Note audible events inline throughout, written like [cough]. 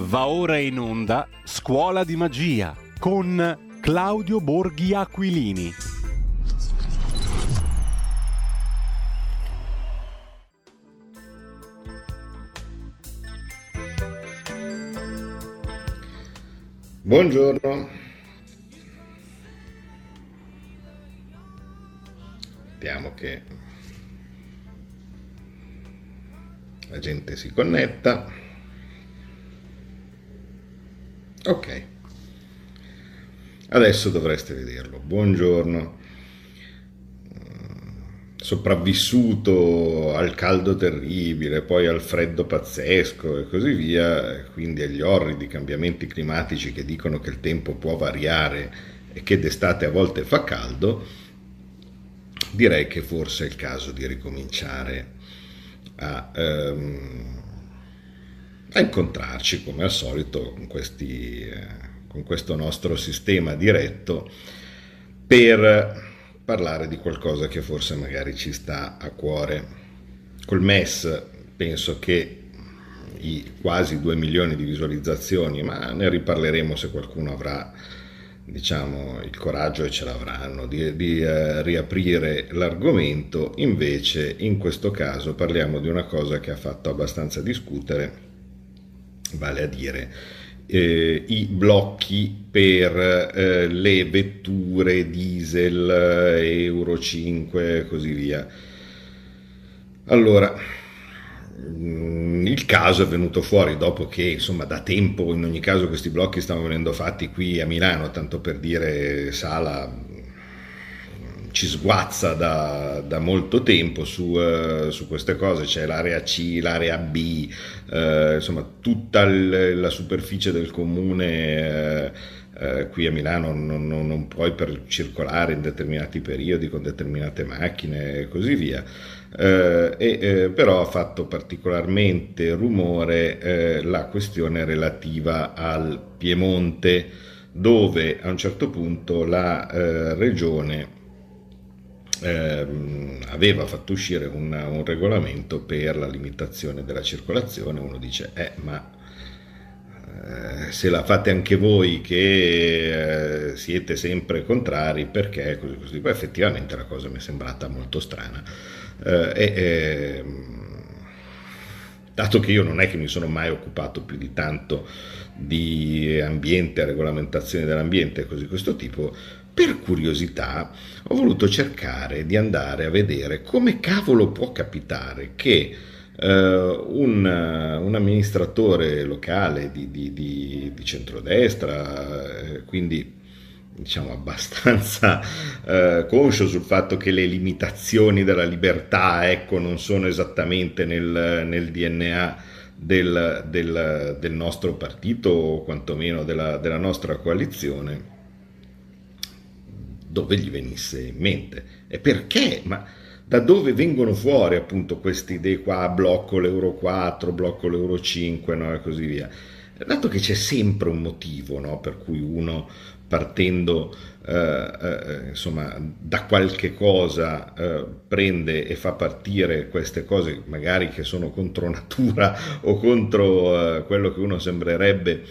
Va ora in onda Scuola di Magia con Claudio Borghi Aquilini. Buongiorno. Vediamo che la gente si connetta. Ok, adesso dovreste vederlo. Buongiorno. Sopravvissuto al caldo terribile, poi al freddo pazzesco e così via, quindi agli orridi cambiamenti climatici che dicono che il tempo può variare e che d'estate a volte fa caldo, direi che forse è il caso di ricominciare a... Um, a incontrarci come al solito con, questi, eh, con questo nostro sistema diretto per parlare di qualcosa che forse magari ci sta a cuore. Col MES penso che i quasi 2 milioni di visualizzazioni, ma ne riparleremo se qualcuno avrà diciamo, il coraggio e ce l'avranno di, di eh, riaprire l'argomento, invece in questo caso parliamo di una cosa che ha fatto abbastanza discutere vale a dire eh, i blocchi per eh, le vetture diesel, Euro 5 e così via. Allora, mm, il caso è venuto fuori dopo che insomma da tempo in ogni caso questi blocchi stavano venendo fatti qui a Milano, tanto per dire Sala ci sguazza da, da molto tempo su, uh, su, queste cose, c'è l'area C, l'area B, uh, insomma tutta l- la superficie del comune uh, qui a Milano non, non, non, puoi per circolare in determinati periodi con determinate macchine e così via. e, però ha fatto particolarmente rumore la questione relativa al Piemonte dove a un certo punto la regione ehm, aveva fatto uscire un, un, regolamento per la limitazione della circolazione, uno dice, eh, ma eh, se la fate anche voi che eh, siete sempre contrari, perché così così? Poi effettivamente la cosa mi è sembrata molto strana. Eh, e, ehm, dato che io non è che mi sono mai occupato più di tanto di ambiente, regolamentazione dell'ambiente e così questo tipo, per curiosità ho voluto cercare di andare a vedere come cavolo può capitare che uh, un, un, amministratore locale di, di, di, di centrodestra, eh, quindi diciamo abbastanza [laughs] eh, conscio sul fatto che le limitazioni della libertà ecco, non sono esattamente nel, nel DNA del, del, del, nostro partito o quantomeno della, della nostra coalizione dove gli venisse in mente. E perché? Ma da dove vengono fuori appunto queste idee qua, blocco l'Euro 4, blocco l'Euro 5 no? e così via? Dato che c'è sempre un motivo no? per cui uno partendo eh, eh, insomma da qualche cosa eh, prende e fa partire queste cose magari che sono contro natura [laughs] o contro eh, quello che uno sembrerebbe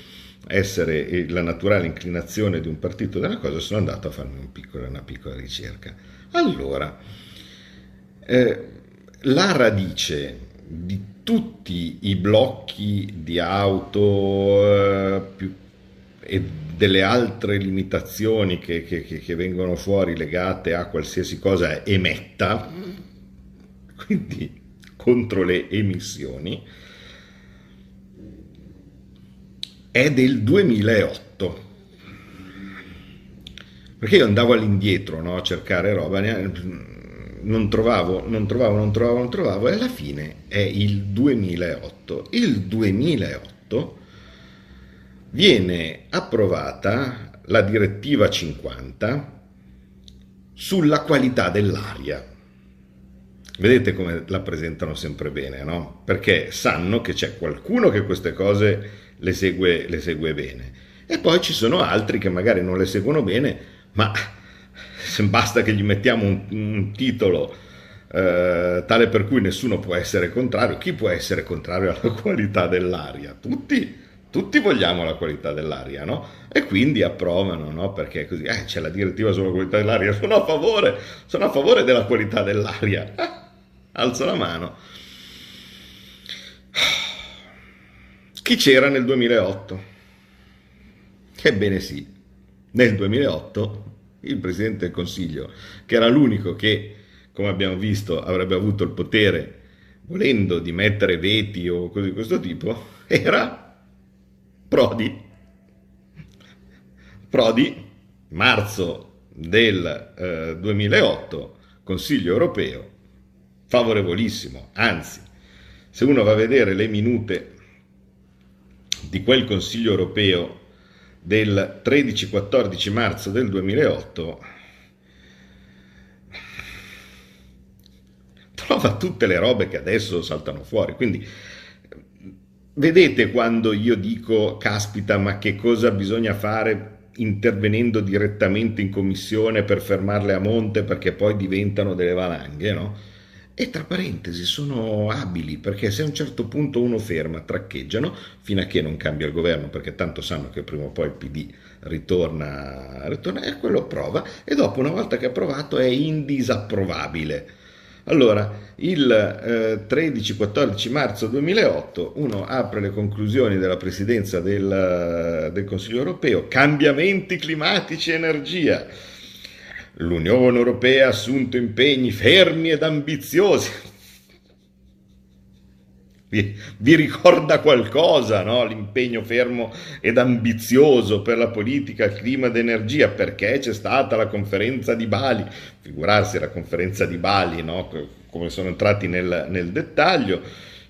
essere la naturale inclinazione di un partito della cosa, sono andato a farmi un piccolo, una piccola ricerca. Allora, eh, la radice di tutti i blocchi di auto eh, più, e delle altre limitazioni che, che, che, vengono fuori legate a qualsiasi cosa emetta, quindi contro le emissioni, è del 2008. Perché io andavo all'indietro no, a cercare roba, non trovavo, non trovavo, non trovavo, non trovavo, e alla fine è il 2008. Il 2008 viene approvata la direttiva 50 sulla qualità dell'aria. Vedete come la presentano sempre bene, no? Perché sanno che c'è qualcuno che queste cose le segue, le segue bene. E poi ci sono altri che magari non le seguono bene, ma basta che gli mettiamo un, un titolo eh, tale per cui nessuno può essere contrario. Chi può essere contrario alla [laughs] qualità dell'aria? Tutti? tutti vogliamo la qualità dell'aria, no? E quindi approvano, no? Perché così, eh, c'è la direttiva sulla qualità dell'aria, [laughs] sono a favore, sono a favore della qualità dell'aria. alzo la mano. Chi c'era nel 2008? Ebbene sì, nel 2008 il Presidente del Consiglio, che era l'unico che, come abbiamo visto, avrebbe avuto il potere, volendo, di mettere veti o cose di questo tipo, era Prodi. Prodi, marzo del eh, 2008, Consiglio europeo, favorevolissimo, anzi, se uno va a vedere le minute di quel Consiglio europeo del 13-14 marzo del 2008, trova tutte le robe che adesso saltano fuori. Quindi Vedete quando io dico, caspita, ma che cosa bisogna fare intervenendo direttamente in commissione per fermarle a monte perché poi diventano delle valanghe, no? E tra parentesi sono abili perché se a un certo punto uno ferma, traccheggiano fino a che non cambia il governo perché tanto sanno che prima o poi il PD ritorna, ritorna e quello approva e dopo una volta che è approvato è indisapprovabile allora, il eh, 13-14 marzo 2008 uno apre le conclusioni della presidenza del, del Consiglio europeo, cambiamenti climatici e energia. L'Unione Europea ha assunto impegni fermi ed ambiziosi vi, vi ricorda qualcosa no? l'impegno fermo ed ambizioso per la politica, clima ed energia, perché c'è stata la conferenza di Bali, figurarsi la conferenza di Bali, no? come sono entrati nel, nel, dettaglio,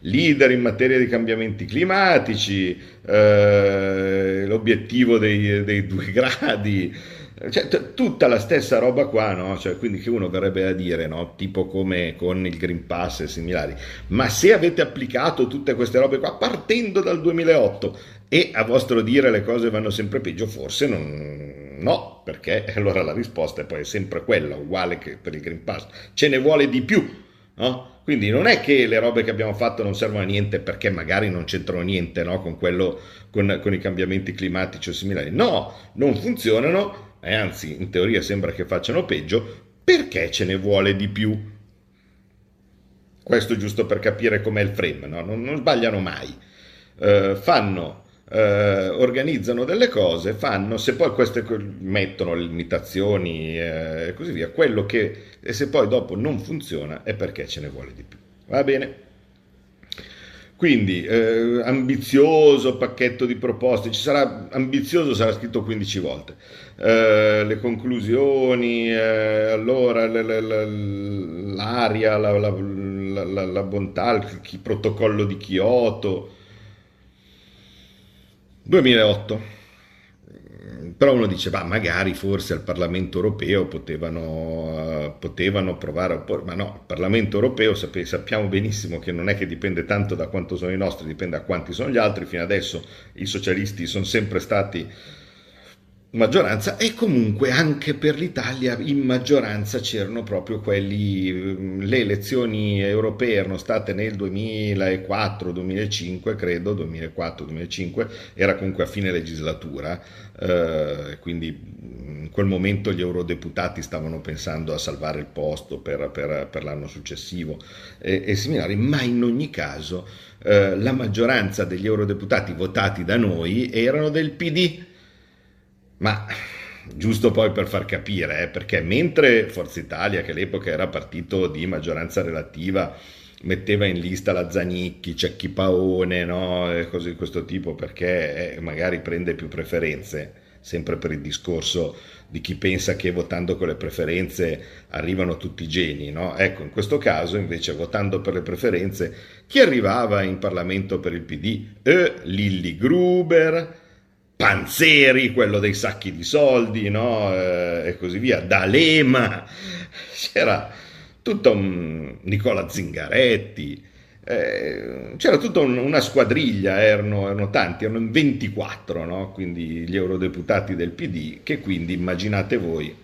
leader in materia di cambiamenti climatici, eh, l'obiettivo dei, dei due [laughs] gradi, cioè, t- tutta la stessa roba qua, no? Cioè, quindi che uno verrebbe a dire, no? Tipo come con il Green Pass e similari. Ma se avete applicato tutte queste robe qua partendo dal 2008 e a vostro dire le cose vanno sempre peggio, forse non... no, perché [laughs] allora la risposta è poi sempre quella, uguale che per il Green Pass. Ce ne vuole di più, no? Quindi non è che le robe che abbiamo fatto non servono a niente perché magari non c'entrano niente no? con, quello, con, con i cambiamenti climatici o similari. No, non funzionano e anzi in teoria sembra che facciano peggio, perché ce ne vuole di più? Questo giusto per capire com'è il frame, no? non, non, sbagliano mai. Uh, fanno, uh, organizzano delle cose, fanno, se poi queste mettono le limitazioni eh, e così via, quello che, se poi dopo non funziona è perché ce ne vuole di più. Va bene? Quindi eh, ambizioso pacchetto di proposte, ci sarà ambizioso sarà scritto 15 volte. Eh, le conclusioni, eh, allora le, le, le, l'aria, la, la, la, la, bontà, il, il protocollo di Kyoto. 2008 però uno dice, ma magari forse al Parlamento europeo potevano, uh, potevano provare ma no, il Parlamento europeo sapp- sappiamo benissimo che non è che dipende tanto da quanto sono i nostri, dipende da quanti sono gli altri, fino adesso i socialisti sono sempre stati maggioranza e comunque anche per l'Italia in maggioranza c'erano proprio quelli, mm, le elezioni europee erano state nel 2004-2005, credo, 2004-2005, era comunque a fine legislatura, eh, quindi in quel momento gli eurodeputati stavano pensando a salvare il posto per, per, per l'anno successivo e, e, similari, ma in ogni caso eh, la maggioranza degli eurodeputati votati da noi erano del PD ma giusto poi per far capire, eh, perché mentre Forza Italia, che all'epoca era partito di maggioranza relativa, metteva in lista la Zanicchi, Cecchi Paone, no? e cose di questo tipo, perché eh, magari prende più preferenze, sempre per il discorso di chi pensa che votando con le preferenze arrivano tutti i geni, no? Ecco, in questo caso invece votando per le preferenze, chi arrivava in Parlamento per il PD? Eh, Lilli Gruber, Panzeri, quello dei sacchi di soldi, no? Eh, e così via, D'Alema, c'era tutto un Nicola Zingaretti, eh, c'era tutta un, una squadriglia, erano, erano, tanti, erano 24, no? quindi gli eurodeputati del PD, che quindi immaginate voi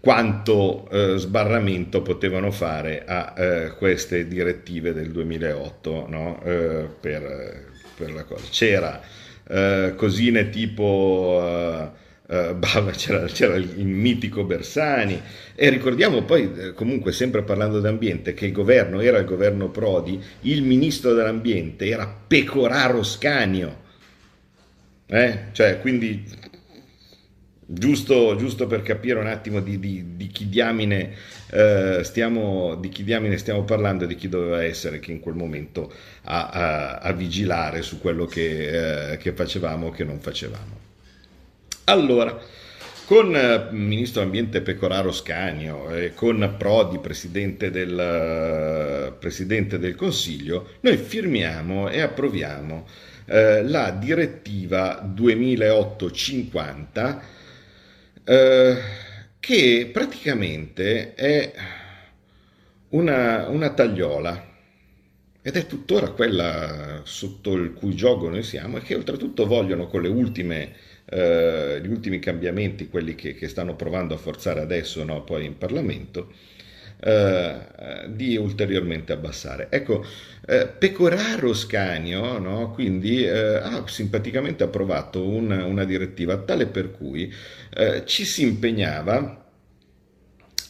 quanto eh, sbarramento potevano fare a eh, queste direttive del 2008 no? Eh, per, per la cosa. C'era eh, cosine tipo... Eh, [laughs] Uh, c'era, c'era, il mitico Bersani e ricordiamo poi eh, comunque sempre parlando d'ambiente che il governo era il governo Prodi il ministro dell'ambiente era Pecoraro Scanio eh? cioè quindi giusto, giusto, per capire un attimo di, di, di, chi diamine, eh, stiamo, di chi diamine stiamo parlando e di chi doveva essere che in quel momento a, a, a vigilare su quello che, eh, che facevamo o che non facevamo. Allora, con il eh, Ministro Ambiente Pecoraro Scanio e con Prodi, Presidente del, eh, Presidente del Consiglio, noi firmiamo e approviamo eh, la direttiva 2008-50 eh, che praticamente è una, una tagliola. Ed è tuttora quella sotto il cui gioco noi siamo e che oltretutto vogliono con le ultime eh, gli ultimi cambiamenti, quelli che, che, stanno provando a forzare adesso no, poi in Parlamento, eh, di ulteriormente abbassare. Ecco, eh, Pecoraro Scanio no, quindi eh, ha simpaticamente approvato una, una, direttiva tale per cui eh, ci si impegnava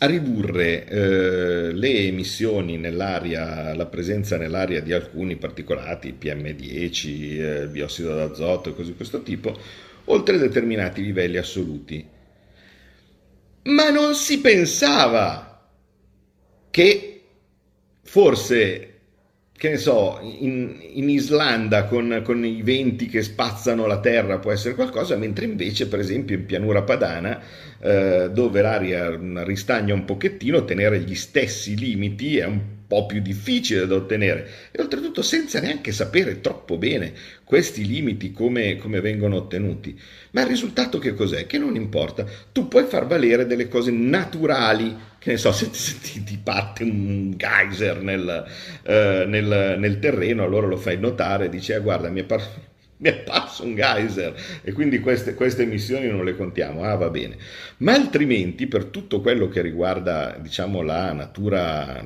a ridurre eh, le emissioni nell'aria, la presenza nell'aria di alcuni particolati, PM10, eh, biossido d'azoto e cose di questo tipo, oltre determinati livelli assoluti. Ma non si pensava che forse, che ne so, in, in Islanda con, con, i venti che spazzano la terra può essere qualcosa, mentre invece, per esempio, in pianura padana, eh, dove l'aria ristagna un pochettino, tenere gli stessi limiti è un po' più difficile da ottenere e oltretutto senza neanche sapere troppo bene questi limiti come, come vengono ottenuti. Ma il risultato che cos'è? Che non importa, tu puoi far valere delle cose naturali, che ne so, se, ti, ti, parte un geyser nel, eh, nel, nel, terreno, allora lo fai notare dici, ah, guarda, mi è, par- mi è apparso un geyser e quindi queste, queste, emissioni non le contiamo, ah va bene. Ma altrimenti per tutto quello che riguarda diciamo la natura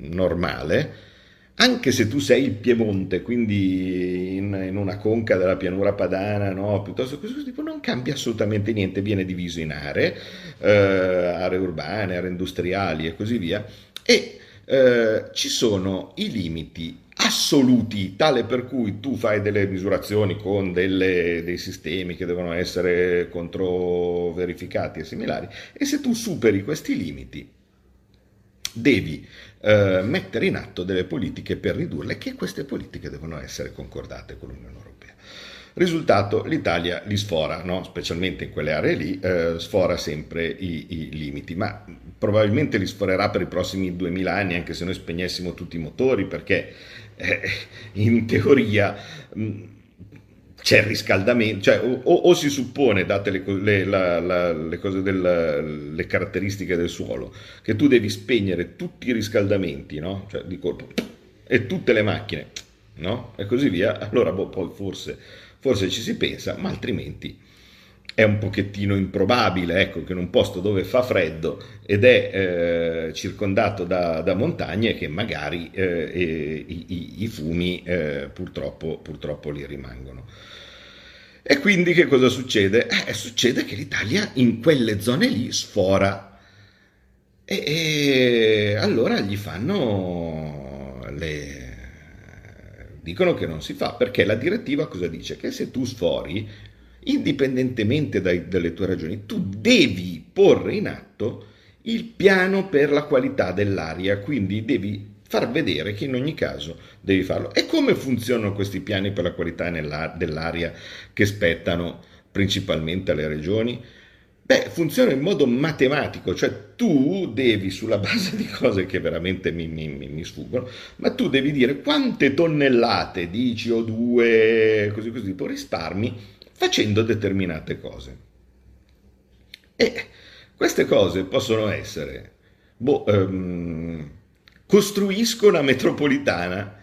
normale, anche se tu sei il Piemonte, quindi in, in una conca della pianura padana, no? piuttosto questo tipo, non cambia assolutamente niente, viene diviso in aree, eh, aree urbane, aree industriali e così via, e eh, ci sono i limiti assoluti, tale per cui tu fai delle misurazioni con delle, dei sistemi che devono essere controverificati e similari, e se tu superi questi limiti, devi eh, mettere in atto delle politiche per ridurle, che queste politiche devono essere concordate con l'Unione Europea. Risultato, l'Italia li sfora, no? specialmente in quelle aree lì, eh, sfora sempre i, i, limiti, ma probabilmente li sforerà per i prossimi 2000 anni, anche se noi spegnessimo tutti i motori, perché eh, in teoria... Mh, c'è il riscaldamento, cioè o, o, si suppone, date le, le, la, la, le, del, le, caratteristiche del suolo, che tu devi spegnere tutti i riscaldamenti, no? Cioè di colpo, e tutte le macchine, no? E così via, allora boh, poi forse, forse ci si pensa, ma altrimenti è un pochettino improbabile, ecco, che in un posto dove fa freddo ed è eh, circondato da, da, montagne che magari eh, i, i, i, fumi eh, purtroppo, purtroppo lì rimangono. E quindi che cosa succede? Eh, succede che l'Italia in quelle zone lì sfora. E, e allora gli fanno le... dicono che non si fa, perché la direttiva cosa dice? Che se tu sfori, indipendentemente dai, dalle tue ragioni, tu devi porre in atto il piano per la qualità dell'aria, quindi devi far vedere che in ogni caso devi farlo. E come funzionano questi piani per la qualità dell'aria che spettano principalmente alle regioni? Beh, funziona in modo matematico, cioè tu devi, sulla base di cose che veramente mi, mi, mi sfuggono, ma tu devi dire quante tonnellate di CO2, così così, tipo risparmi facendo determinate cose. E queste cose possono essere, boh, um, costruisco una metropolitana.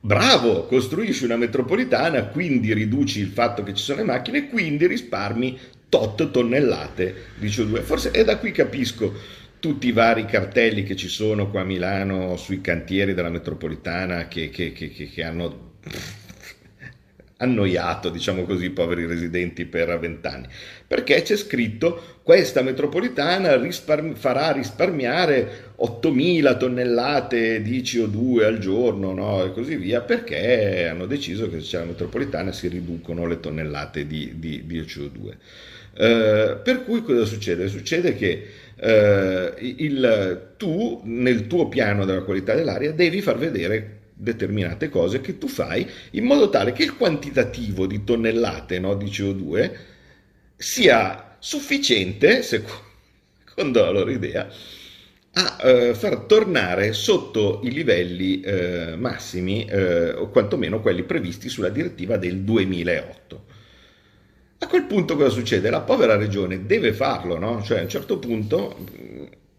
Bravo, costruisci una metropolitana, quindi riduci il fatto che ci sono le macchine, quindi risparmi tot tonnellate di CO2. Forse è da qui capisco tutti i vari cartelli che ci sono qua a Milano sui cantieri della metropolitana che, che, che, che hanno annoiato, diciamo così, i poveri residenti per vent'anni? Perché c'è scritto questa metropolitana risparmi- farà risparmiare 8.000 tonnellate di CO2 al giorno no? e così via, perché hanno deciso che se c'è la metropolitana si riducono le tonnellate di, di, di CO2. Eh, per cui cosa succede? Succede che eh, il, tu nel tuo piano della qualità dell'aria devi far vedere determinate cose che tu fai in modo tale che il quantitativo di tonnellate no, di CO2 sia sufficiente, [laughs] secondo la loro idea, a eh, far tornare sotto i livelli eh, massimi, eh, o quantomeno quelli previsti sulla direttiva del 2008. A quel punto cosa succede? La povera regione deve farlo, no? Cioè a un certo punto,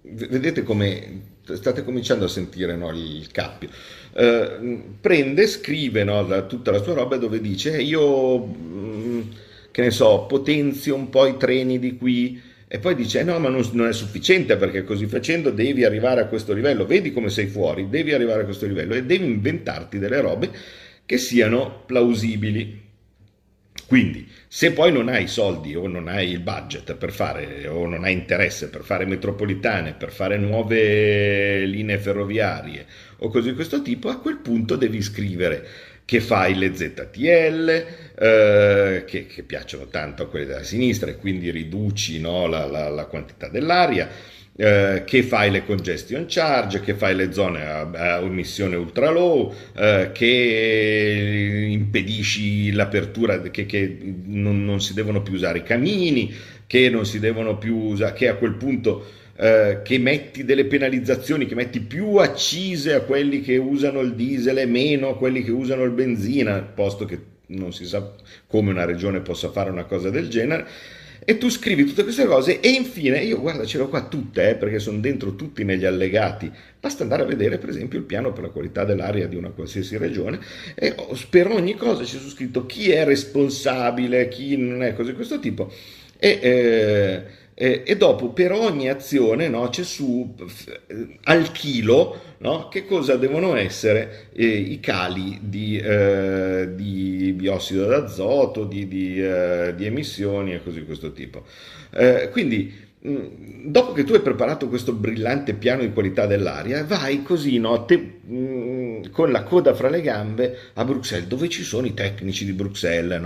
vedete come state cominciando a sentire no, il cappio. Eh, prende, scrive no, tutta la sua roba dove dice io, mm, che ne so, potenzio un po' i treni di qui e poi dice no ma non, non, è sufficiente perché così facendo devi arrivare a questo livello, vedi come sei fuori, devi arrivare a questo livello e devi inventarti delle robe che siano plausibili. Quindi, se poi non hai soldi o non hai il budget per fare, o non hai interesse per fare metropolitane, per fare nuove linee ferroviarie o cose di questo tipo, a quel punto devi scrivere che fai le ZTL, eh, che, che, piacciono tanto a quelli della sinistra e quindi riduci no, la, la, la quantità dell'aria eh, che fai le congestion charge, che fai le zone a, a emissione ultra low, eh, che impedisci l'apertura, che, che non, non, si devono più usare i camini, che non si devono più usare, che a quel punto eh, che metti delle penalizzazioni, che metti più accise a quelli che usano il diesel e meno a quelli che usano il benzina, posto che non si sa come una regione possa fare una cosa del genere e tu scrivi tutte queste cose e infine, io guarda ce l'ho qua tutte eh, perché sono dentro tutti negli allegati, basta andare a vedere per esempio il piano per la qualità dell'aria di una qualsiasi regione e per ogni cosa c'è su scritto chi è responsabile, chi non è, cose di questo tipo. E... Eh, eh, e dopo per ogni azione no, c'è su eh, al chilo no, che cosa devono essere eh, i cali di, eh, di, biossido d'azoto, di, di, eh, di, emissioni e così di questo tipo. Eh, quindi mm, dopo che tu hai preparato questo brillante piano di qualità dell'aria, vai così no, te, mh, mm, con la coda fra le gambe a Bruxelles, dove ci sono i tecnici di Bruxelles. No?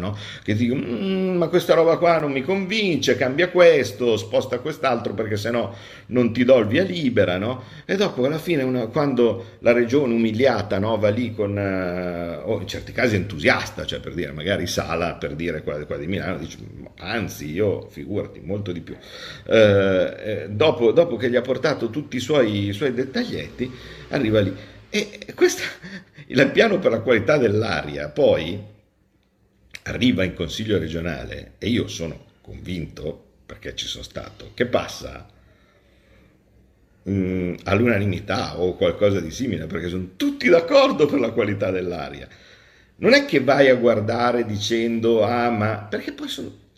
No? Che dico, mm, ma questa roba qua non mi convince, cambia questo, sposta quest'altro perché sennò non ti do il via libera, no? E dopo alla fine, una, quando la regione umiliata no, va lì con, uh, o in certi casi entusiasta, cioè per dire, magari Sala, per dire qua, qua di Milano, dice, anzi io, figurati, molto di più. Uh, eh, dopo, dopo, che gli ha portato tutti i suoi, i suoi dettaglietti, arriva lì. E questo, [laughs] il piano per la qualità dell'aria, poi arriva in consiglio regionale e io sono convinto, perché ci sono stato, che passa mh, mm, all'unanimità o qualcosa di simile, perché sono tutti d'accordo per la qualità dell'aria. Non è che vai a guardare dicendo, ah ma, perché poi sono...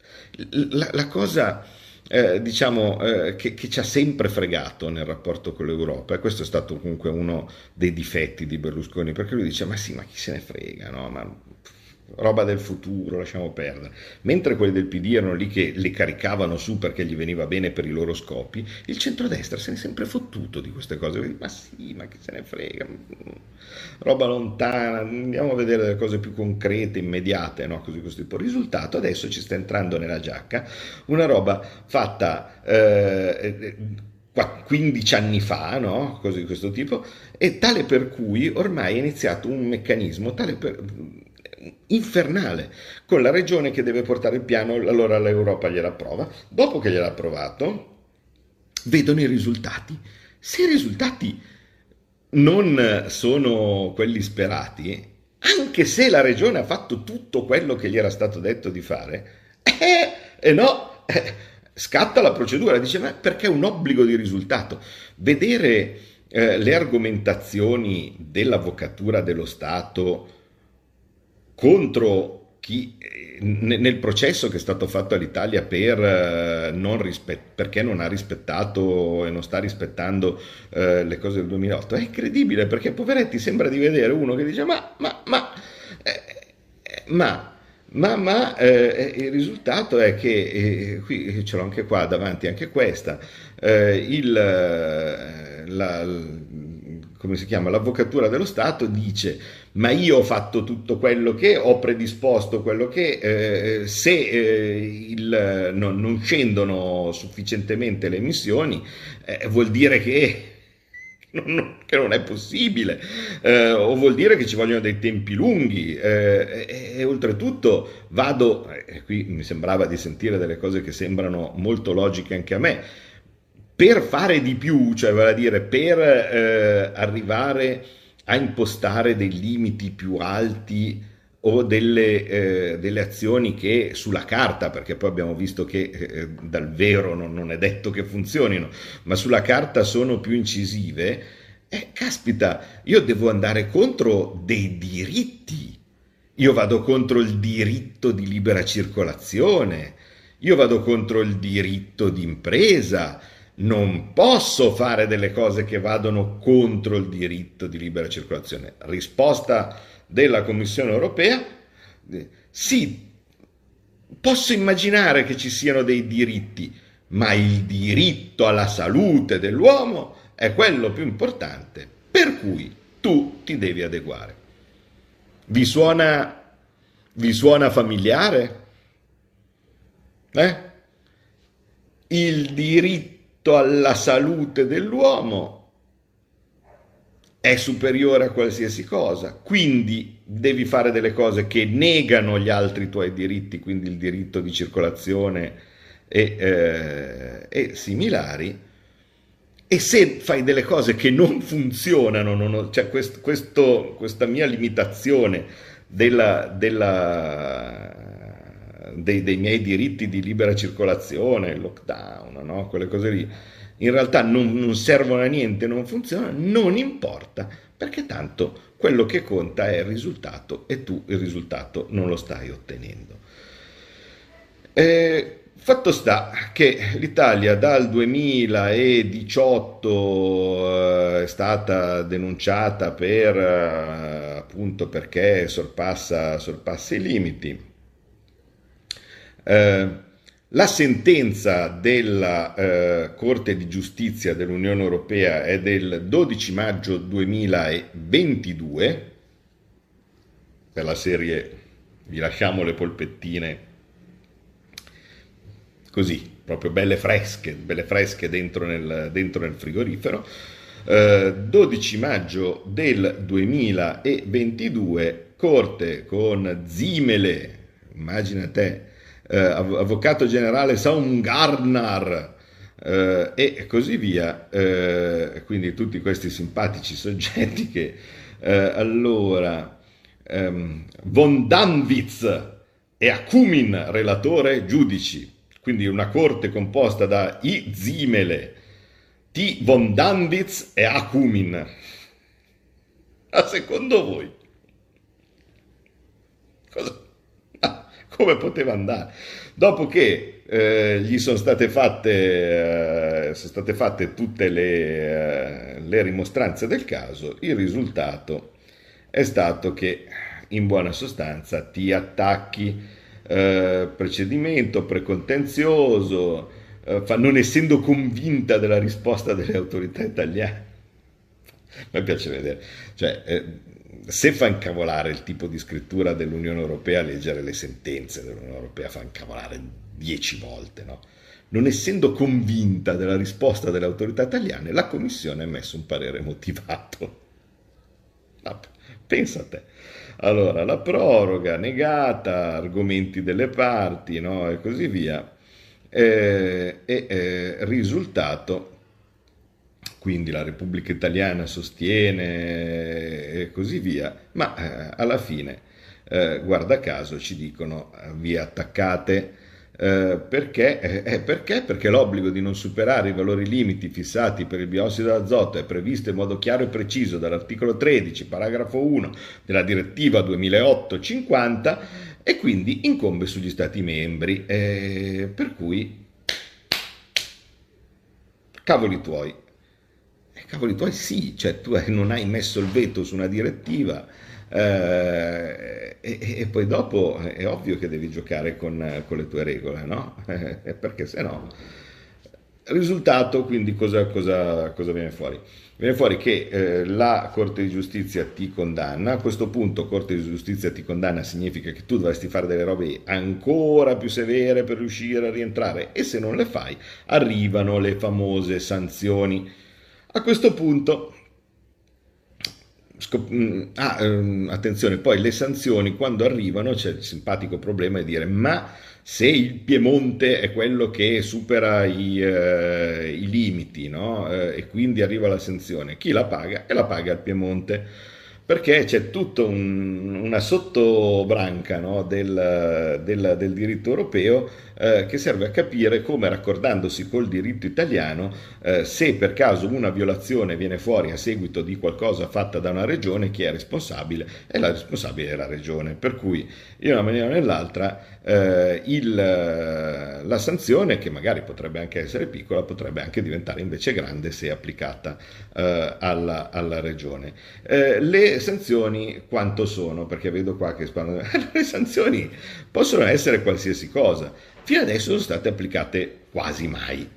La, la cosa, eh, diciamo, eh, che, che, ci ha sempre fregato nel rapporto con l'Europa, e questo è stato comunque uno dei difetti di Berlusconi, perché lui dice, ma sì, ma chi se ne frega, no? Ma roba del futuro, lasciamo perdere. Mentre quelli del PD erano lì che le caricavano su perché gli veniva bene per i loro scopi, il centrodestra se ne è sempre fottuto di queste cose. Ma sì, ma chi se ne frega? Roba lontana, andiamo a vedere delle cose più concrete, immediate, no? Così questo tipo. Risultato, adesso ci sta entrando nella giacca una roba fatta... Eh, 15 anni fa, no? cose di questo tipo, e tale per cui ormai è iniziato un meccanismo tale per, infernale, con la regione che deve portare il piano, allora l'Europa gliela approva, dopo che gliel'ha approvato, vedono i risultati. Se i risultati non sono quelli sperati, anche se la regione ha fatto tutto quello che gli era stato detto di fare, eh, eh no, eh, scatta la procedura, dice ma perché è un obbligo di risultato. Vedere eh, le argomentazioni dell'avvocatura dello Stato contro chi eh, nel processo che è stato fatto all'Italia per, eh, non rispet- perché non ha rispettato e non sta rispettando eh, le cose del 2008 è incredibile perché poveretti sembra di vedere uno che dice ma ma ma eh, eh ma ma, ma eh, il risultato è che, qui ce l'ho anche qua davanti, anche questa, il, la, come si chiama, l'avvocatura dello Stato dice ma io ho fatto tutto quello che ho predisposto, quello che eh, se eh, il, no, non scendono sufficientemente le emissioni eh, vuol dire che [laughs] non, che non è possibile, eh, o vuol dire che ci vogliono dei tempi lunghi eh, e, e, oltretutto vado, eh, qui mi sembrava di sentire delle cose che sembrano molto logiche anche a me, per fare di più, cioè vale a dire per eh, arrivare a impostare dei limiti più alti o delle, eh, delle, azioni che sulla carta, perché poi abbiamo visto che eh, dal vero non, non, è detto che funzionino, ma sulla carta sono più incisive, eh, caspita, io devo andare contro dei diritti, io vado contro il diritto di libera circolazione, io vado contro il diritto di impresa, non posso fare delle cose che vadano contro il diritto di libera circolazione. Risposta della Commissione europea, sì, posso immaginare che ci siano dei diritti, ma il diritto alla salute dell'uomo è quello più importante, per cui tu ti devi adeguare. Vi suona, vi suona familiare? Eh? Il diritto diritto alla salute dell'uomo è superiore a qualsiasi cosa, quindi devi fare delle cose che negano gli altri tuoi diritti, quindi il diritto di circolazione e, eh, e similari. E se fai delle cose che non funzionano, non, cioè questo, questo, questa mia limitazione della, della dei, dei, miei diritti di libera circolazione, lockdown, no? quelle cose lì, in realtà non, non servono a niente, non funzionano, non importa, perché tanto quello che conta è il risultato e tu il risultato non lo stai ottenendo. Eh, fatto sta che l'Italia dal 2018 eh, è stata denunciata per eh, appunto perché sorpassa, sorpassa i limiti eh, la sentenza della eh, Corte di Giustizia dell'Unione Europea è del 12 maggio 2022, per la serie vi lasciamo le polpettine così, proprio belle fresche, belle fresche dentro nel, dentro nel frigorifero. Eh, 12 maggio del 2022, Corte con Zimele, immagina te, eh, avvocato generale Saumgarnar eh, e così via, eh, quindi tutti questi simpatici soggetti che eh, allora ehm, von Danwitz e Akumin, relatore, giudici, quindi una corte composta da I. Zimele, T. von Danwitz e Akumin. Ma secondo voi? Cosa? Come poteva andare. Dopo che eh, gli sono state fatte, eh, sono state fatte tutte le, eh, le rimostranze del caso, il risultato è stato che in buona sostanza ti attacchi eh, procedimento precontenzioso, eh, non essendo convinta della risposta delle autorità italiane. [laughs] Me piace vedere, cioè, eh, se fa incavolare il tipo di scrittura dell'Unione Europea, leggere le sentenze dell'Unione Europea fa incavolare dieci volte, no? Non essendo convinta della risposta delle autorità italiane, la Commissione ha emesso un parere motivato. pensa a te. Allora, la proroga negata, argomenti delle parti, no? e così via. Eh, e eh, risultato, quindi la Repubblica Italiana sostiene e così via, ma eh, alla fine, eh, guarda caso, ci dicono eh, vi attaccate eh, perché? Eh, perché? Perché l'obbligo di non superare i valori limiti fissati per il biossido d'azoto è previsto in modo chiaro e preciso dall'articolo 13, paragrafo 1 della direttiva 2008-50 e quindi incombe sugli Stati membri. Eh, per cui, cavoli tuoi. Eh, cavoli tuoi sì, cioè tu non hai messo il veto su una direttiva eh, e, e, poi dopo è ovvio che devi giocare con, con le tue regole, no? [laughs] Perché se no... Risultato, quindi cosa, cosa, cosa, viene fuori? Viene fuori che eh, la Corte di Giustizia ti condanna, a questo punto Corte di Giustizia ti condanna significa che tu dovresti fare delle robe ancora più severe per riuscire a rientrare e se non le fai arrivano le famose sanzioni. A questo punto Scop- mm, ah, ehm, attenzione, poi le sanzioni quando arrivano c'è il simpatico problema di dire ma se il Piemonte è quello che supera i, eh, i limiti no? eh, e quindi arriva la sanzione, chi la paga? E la paga il Piemonte perché c'è tutta un, una sottobranca no, del, del, del, diritto europeo eh, che serve a capire come raccordandosi col diritto italiano, eh, se per caso una violazione viene fuori a seguito di qualcosa fatta da una regione, chi è responsabile? E la responsabile è la regione. Per cui in una maniera o nell'altra eh, il, la sanzione, che magari potrebbe anche essere piccola, potrebbe anche diventare invece grande se applicata eh, alla, alla, regione. Eh, le sanzioni quanto sono? Perché vedo qua che [laughs] le sanzioni possono essere qualsiasi cosa fino adesso sono state applicate quasi mai,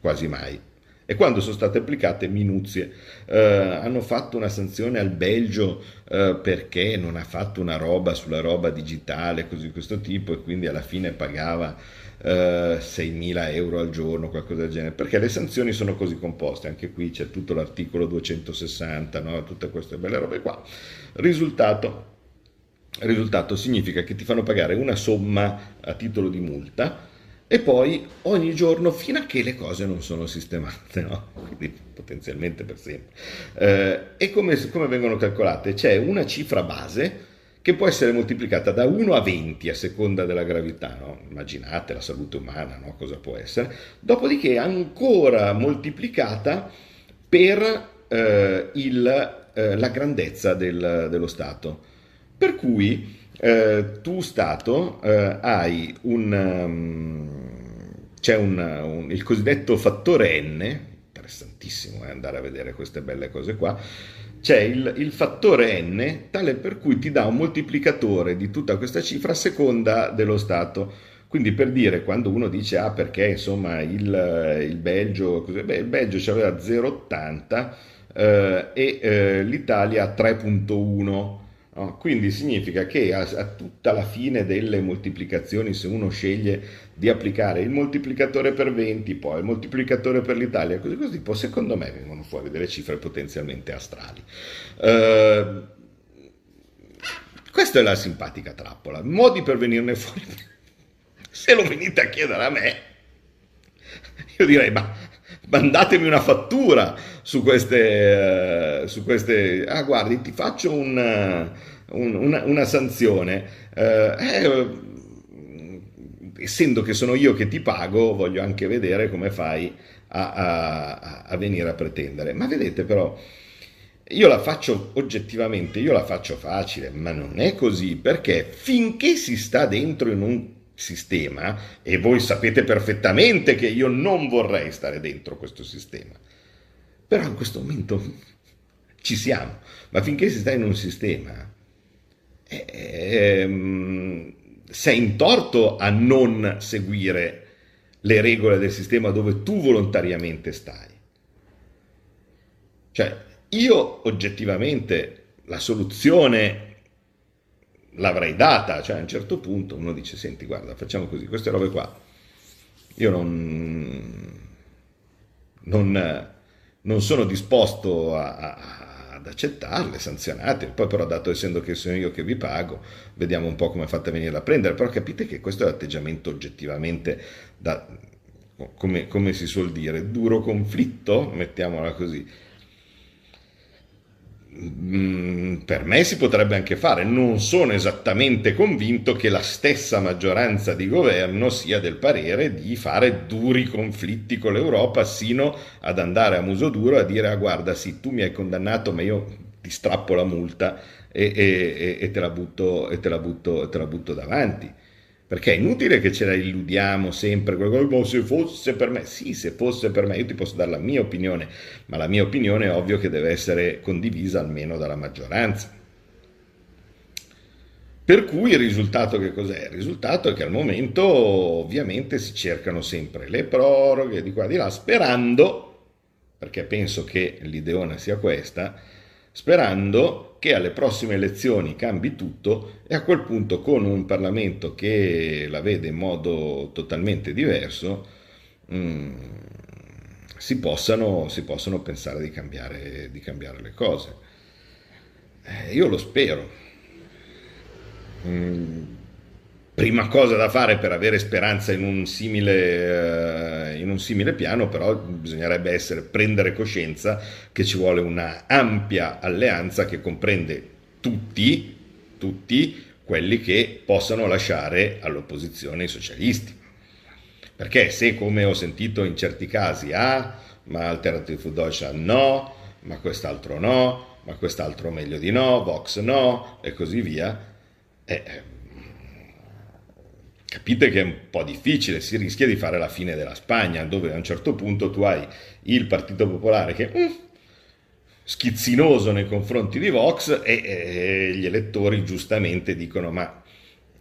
quasi mai. E quando sono state applicate minuzie, eh, hanno fatto una sanzione al Belgio eh, perché non ha fatto una roba sulla roba digitale, così di questo tipo, e quindi alla fine pagava eh, 6.000 euro al giorno, qualcosa del genere, perché le sanzioni sono così composte, anche qui c'è tutto l'articolo 260, no? tutte queste belle robe qua. Risultato, risultato significa che ti fanno pagare una somma a titolo di multa e poi ogni giorno fino a che le cose non sono sistemate, no? [laughs] quindi potenzialmente per sempre. Eh, e come, come, vengono calcolate? C'è una cifra base che può essere moltiplicata da 1 a 20 a seconda della gravità, no? immaginate la salute umana, no? cosa può essere, dopodiché ancora moltiplicata per eh, il, eh, la grandezza del, dello Stato. Per cui eh, tu Stato eh, hai un, um, c'è un, un, il cosiddetto fattore n, interessantissimo eh, andare a vedere queste belle cose qua, c'è il, il, fattore n tale per cui ti dà un moltiplicatore di tutta questa cifra a seconda dello Stato. Quindi per dire, quando uno dice, ah perché insomma il, il Belgio, così, beh, il Belgio aveva 0,80 eh, e eh, l'Italia 3,1 No? Quindi significa che a, a, tutta la fine delle moltiplicazioni, se uno sceglie di applicare il moltiplicatore per 20, poi il moltiplicatore per l'Italia, così così, poi secondo me vengono fuori delle cifre potenzialmente astrali. Uh, questa è la simpatica trappola. Modi per venirne fuori. [laughs] Se lo venite a chiedere a me, io direi, ma mandatemi una fattura su queste, uh, su queste ah guardi ti faccio un, uh, un, una, una, sanzione. Uh, eh, essendo che sono io che ti pago voglio anche vedere come fai a, a, a venire a pretendere. Ma vedete però io la faccio oggettivamente, io la faccio facile, ma non è così perché finché si sta dentro in un sistema e voi sapete perfettamente che io non vorrei stare dentro questo sistema. Però in questo momento [laughs] ci siamo, ma finché si sta in un sistema ehm, sei in torto a non seguire le regole del sistema dove tu volontariamente stai. Cioè, io oggettivamente la soluzione l'avrei data, cioè a un certo punto uno dice, senti, guarda, facciamo così, queste robe qua, io non, non, non sono disposto a, a, ad accettarle, sanzionate, poi però dato essendo che sono io che vi pago, vediamo un po' come fate a venire a prendere, però capite che questo è l'atteggiamento oggettivamente da, come, come si suol dire, duro conflitto, mettiamola così per me si potrebbe anche fare, non sono esattamente convinto che la stessa maggioranza di governo sia del parere di fare duri conflitti con l'Europa sino ad andare a muso duro a dire ah, guarda sì tu mi hai condannato ma io ti strappo la multa e, e, e, te, la butto, te, la butto, te la butto davanti. Perché è inutile che ce la illudiamo sempre, ma se fosse per me, sì, se fosse per me, io ti posso dare la mia opinione, ma la mia opinione è ovvio che deve essere condivisa almeno dalla maggioranza. Per cui il risultato che cos'è? Il risultato è che al momento ovviamente si cercano sempre le proroghe di qua e di là, sperando, perché penso che l'ideona sia questa, sperando che alle prossime elezioni cambi tutto e a quel punto con un Parlamento che la vede in modo totalmente diverso mh, mm, si, possano, si, possano, pensare di cambiare, di cambiare le cose. Eh, io lo spero. Mm, prima cosa da fare per avere speranza in un simile, uh, in un simile piano, però bisognerebbe essere, prendere coscienza che ci vuole una ampia alleanza che comprende tutti, tutti quelli che possano lasciare all'opposizione i socialisti. Perché se, come ho sentito in certi casi, ah, ma Alternative for Deutschland no, ma quest'altro no, ma quest'altro meglio di no, Vox no, e così via, eh, capite che è un po' difficile, si rischia di fare la fine della Spagna, dove a un certo punto tu hai il Partito Popolare che mm, schizzinoso nei confronti di Vox e, e gli elettori giustamente dicono ma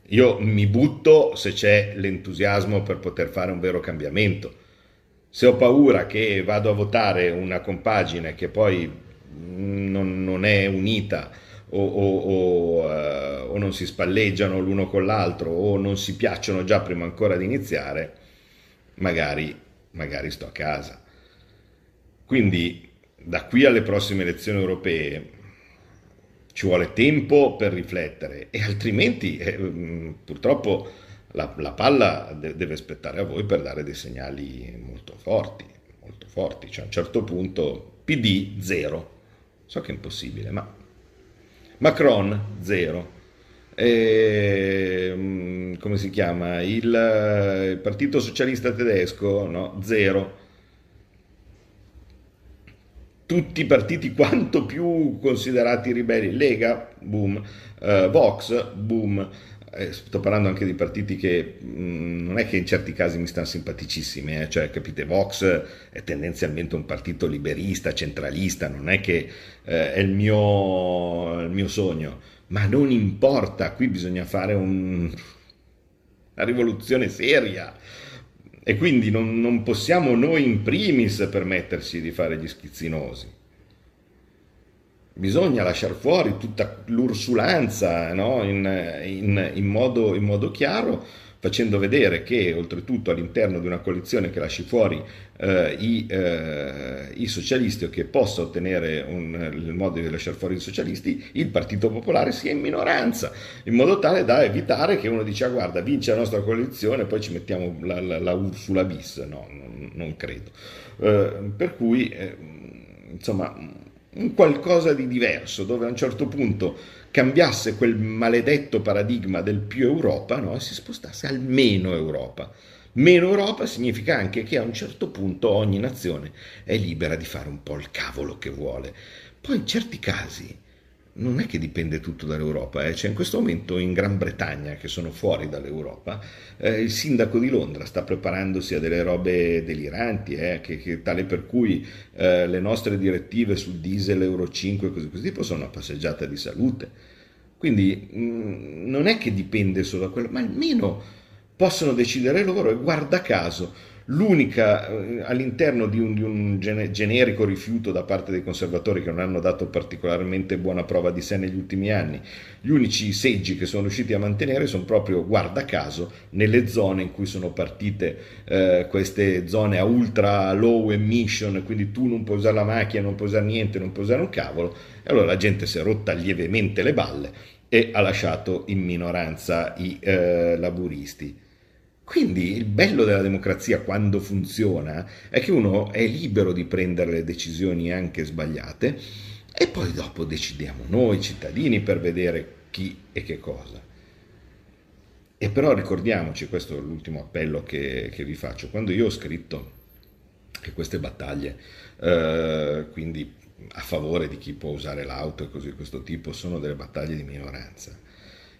io mi butto se c'è l'entusiasmo per poter fare un vero cambiamento. Se ho paura che vado a votare una compagine che poi non, non è unita o, o, o, uh, o, non si spalleggiano l'uno con l'altro o non si piacciono già prima ancora di iniziare, magari, magari sto a casa. Quindi da qui alle prossime elezioni europee ci vuole tempo per riflettere e altrimenti eh, mm, purtroppo la, la palla de- deve aspettare a voi per dare dei segnali molto forti, molto forti. Cioè a un certo punto PD zero. So che è impossibile, ma Macron, zero. E, mm, come si chiama? Il, il Partito Socialista Tedesco, no? Zero. Tutti i partiti quanto più considerati ribelli, Lega, boom, uh, Vox, boom, eh, sto parlando anche di partiti che mh, mm, non è che in certi casi mi stanno simpaticissimi, eh? cioè capite, Vox è tendenzialmente un partito liberista, centralista, non è che eh, è il mio, il mio, sogno, ma non importa, qui bisogna fare un, una rivoluzione seria e quindi non, non possiamo noi in primis permetterci di fare gli schizzinosi. Bisogna lasciare fuori tutta l'ursulanza no? in, in, in, modo, in, modo, chiaro, facendo vedere che oltretutto all'interno di una coalizione che lasci fuori eh, i, eh, i, socialisti o che possa ottenere un, il modo di lasciare fuori i socialisti, il Partito Popolare sia in minoranza, in modo tale da evitare che uno dica ah, guarda vince la nostra coalizione, poi ci mettiamo la, la, la Ursula bis, no, non, non credo. Eh, per cui, eh, insomma un qualcosa di diverso, dove a un certo punto cambiasse quel maledetto paradigma del più Europa no? e si spostasse al meno Europa. Meno Europa significa anche che a un certo punto ogni nazione è libera di fare un po' il cavolo che vuole. Poi in certi casi non è che dipende tutto dall'Europa, eh. cioè in questo momento in Gran Bretagna, che sono fuori dall'Europa, eh, il sindaco di Londra sta preparandosi a delle robe deliranti, eh, che, che, tale per cui eh, le nostre direttive sul diesel Euro 5 e così, così tipo sono una passeggiata di salute. Quindi mh, mm, non è che dipende solo da quello, ma almeno possono decidere loro e guarda caso l'unica eh, all'interno di un, di un, generico rifiuto da parte dei conservatori che non hanno dato particolarmente buona prova di sé negli ultimi anni, gli unici seggi che sono riusciti a mantenere sono proprio, guarda caso, nelle zone in cui sono partite eh, queste zone a ultra low emission, quindi tu non puoi usare la macchina, non puoi usare niente, non puoi usare un cavolo, e allora la gente si è rotta lievemente le balle e ha lasciato in minoranza i eh, laburisti. Quindi il bello della democrazia quando funziona è che uno è libero di prendere le decisioni anche sbagliate e poi dopo decidiamo noi cittadini per vedere chi e che cosa. E però ricordiamoci, questo è l'ultimo appello che, che vi faccio, quando io ho scritto che queste battaglie, eh, quindi a favore di chi può usare l'auto e così di questo tipo, sono delle battaglie di minoranza,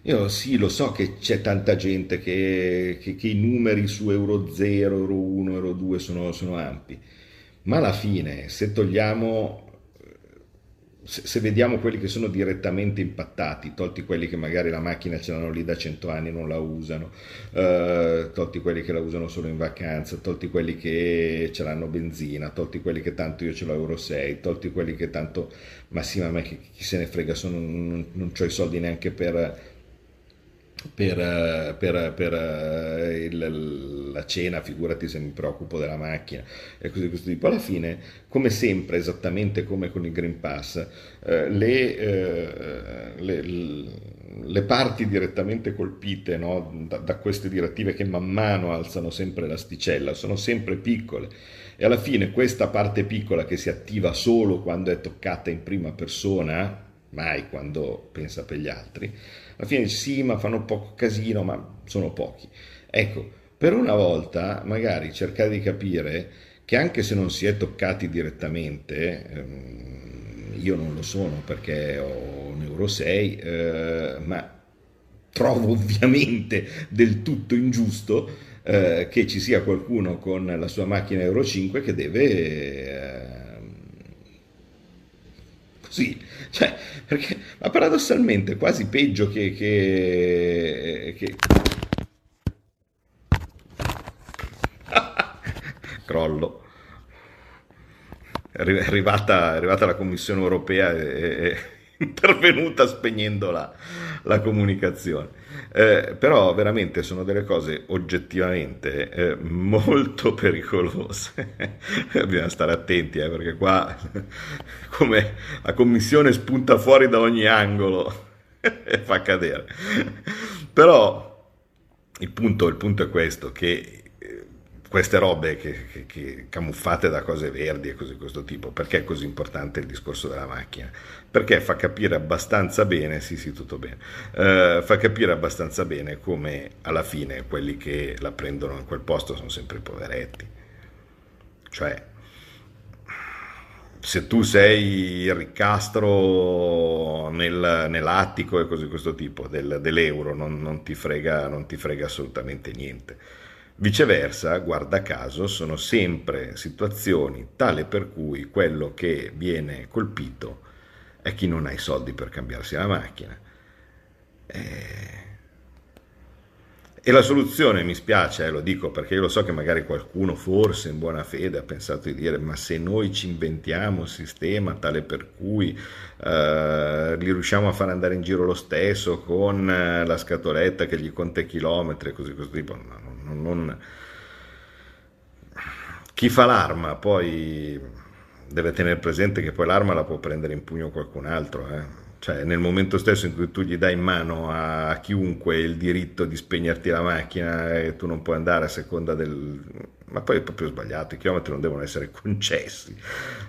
io sì, lo so che c'è tanta gente che, che, che, i numeri su Euro 0, Euro 1, Euro 2 sono, sono ampi, ma alla fine se togliamo, se, se, vediamo quelli che sono direttamente impattati, tolti quelli che magari la macchina ce l'hanno lì da 100 anni e non la usano, eh, tolti quelli che la usano solo in vacanza, tolti quelli che ce l'hanno benzina, tolti quelli che tanto io ce l'ho Euro 6, tolti quelli che tanto, ma sì, ma a me chi, chi se ne frega, sono, non, non, ho i soldi neanche per per, eh, per, per eh, il, la cena, figurati se mi preoccupo della macchina e così questo tipo. Alla fine, come sempre, esattamente come con il Green Pass, eh, le, eh, le, le, parti direttamente colpite no, da, da, queste direttive che man mano alzano sempre l'asticella sono sempre piccole e alla fine questa parte piccola che si attiva solo quando è toccata in prima persona, mai quando pensa per gli altri, alla fine sì, ma fanno poco casino, ma sono pochi. Ecco, per una volta magari cercare di capire che anche se non si è toccati direttamente, ehm, io non lo sono perché ho un Euro 6, eh, ma trovo ovviamente del tutto ingiusto eh, che ci sia qualcuno con la sua macchina Euro 5 che deve... Eh, così, cioè, perché, ma paradossalmente quasi peggio che... che, che... [laughs] Crollo. È arrivata, è arrivata la Commissione europea e [laughs] intervenuta spegnendo la, la comunicazione. Eh, però veramente sono delle cose oggettivamente eh, molto pericolose. [laughs] Bisogna stare attenti eh, perché qua [laughs] come la commissione spunta fuori da ogni angolo e [laughs] fa cadere. Però il punto, il punto è questo, che queste robe che, che, che, camuffate da cose verdi e cose di questo tipo, perché è così importante il discorso della macchina? Perché fa capire abbastanza bene, sì sì tutto bene, uh, fa capire abbastanza bene come alla fine quelli che la prendono in quel posto sono sempre i poveretti. Cioè, se tu sei il ricastro nel, nell'attico e cose di questo tipo del, dell'euro, non, non, ti frega, non ti frega assolutamente niente Viceversa, guarda caso, sono sempre situazioni tale per cui quello che viene colpito è chi non ha i soldi per cambiarsi la macchina. Eh, e la soluzione, mi spiace, eh, lo dico perché io lo so che magari qualcuno forse in buona fede ha pensato di dire ma se noi ci inventiamo un sistema tale per cui eh, li riusciamo a far andare in giro lo stesso con eh, la scatoletta che gli conta i chilometri e così così tipo, no, non, non... chi fa l'arma poi deve tenere presente che poi l'arma la può prendere in pugno qualcun altro, eh. Cioè, nel momento stesso in cui tu gli dai in mano a chiunque il diritto di spegnerti la macchina e tu non puoi andare a seconda del... Ma poi è proprio sbagliato, i chilometri non devono essere concessi,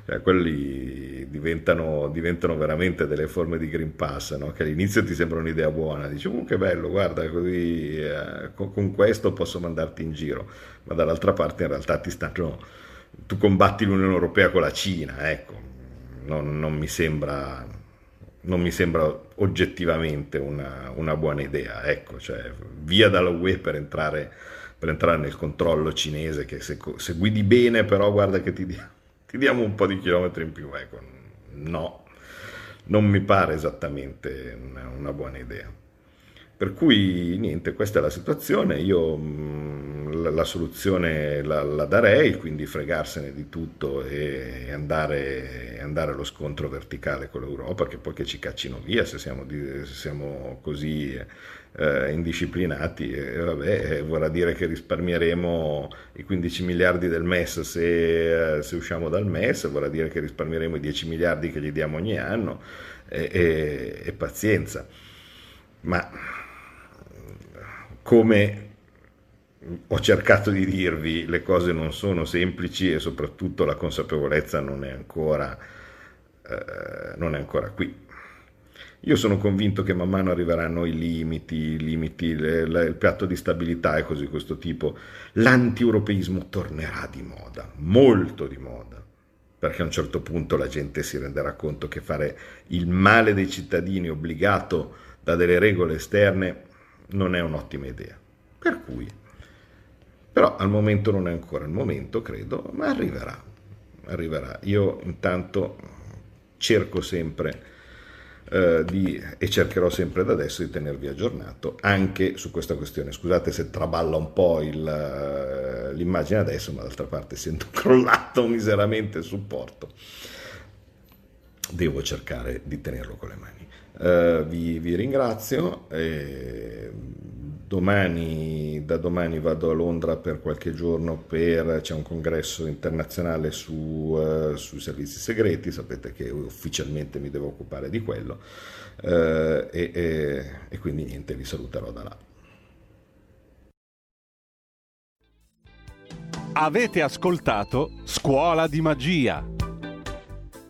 cioè, quelli diventano, diventano, veramente delle forme di Green Pass, no? che all'inizio ti sembra un'idea buona, dici, oh che bello, guarda, così eh, con, con questo posso mandarti in giro, ma dall'altra parte in realtà ti stanno... Tu combatti l'Unione Europea con la Cina, ecco, non, non mi sembra non mi sembra oggettivamente una, una buona idea. Ecco, cioè, via dalla UE per entrare, per entrare nel controllo cinese, che se, se, guidi bene, però guarda che ti, [laughs] ti, diamo un po' di chilometri in più. Ecco, no, non mi pare esattamente una, una buona idea. Per cui niente, questa è la situazione, io mm, la, la, soluzione la, la, darei, quindi fregarsene di tutto e andare, andare, allo scontro verticale con l'Europa, che poi che ci caccino via se siamo, se siamo così eh, indisciplinati, e vabbè, vorrà dire che risparmieremo i 15 miliardi del MES se, eh, se usciamo dal MES, vorrà dire che risparmieremo i 10 miliardi che gli diamo ogni anno e, e, e pazienza. Ma come ho cercato di dirvi, le cose non sono semplici e soprattutto la consapevolezza non è ancora, eh, non è ancora qui. Io sono convinto che man mano arriveranno i limiti, i limiti le, le, il piatto di stabilità e così di questo tipo. L'anti-europeismo tornerà di moda, molto di moda, perché a un certo punto la gente si renderà conto che fare il male dei cittadini obbligato da delle regole esterne non è un'ottima idea. Per cui, però al momento non è ancora il momento, credo, ma arriverà, arriverà. Io intanto cerco sempre eh, di, e cercherò sempre da adesso di tenervi aggiornato anche su questa questione. Scusate se traballa un po' il, eh, l'immagine adesso, ma d'altra parte essendo [laughs] crollato miseramente il supporto, devo cercare di tenerlo con le mani. Uh, vi, vi, ringrazio. E domani, da domani vado a Londra per qualche giorno per, c'è un congresso internazionale su, uh, sui servizi segreti, sapete che ufficialmente mi devo occupare di quello uh, e, e, e quindi niente, vi saluterò da là. Avete ascoltato Scuola di Magia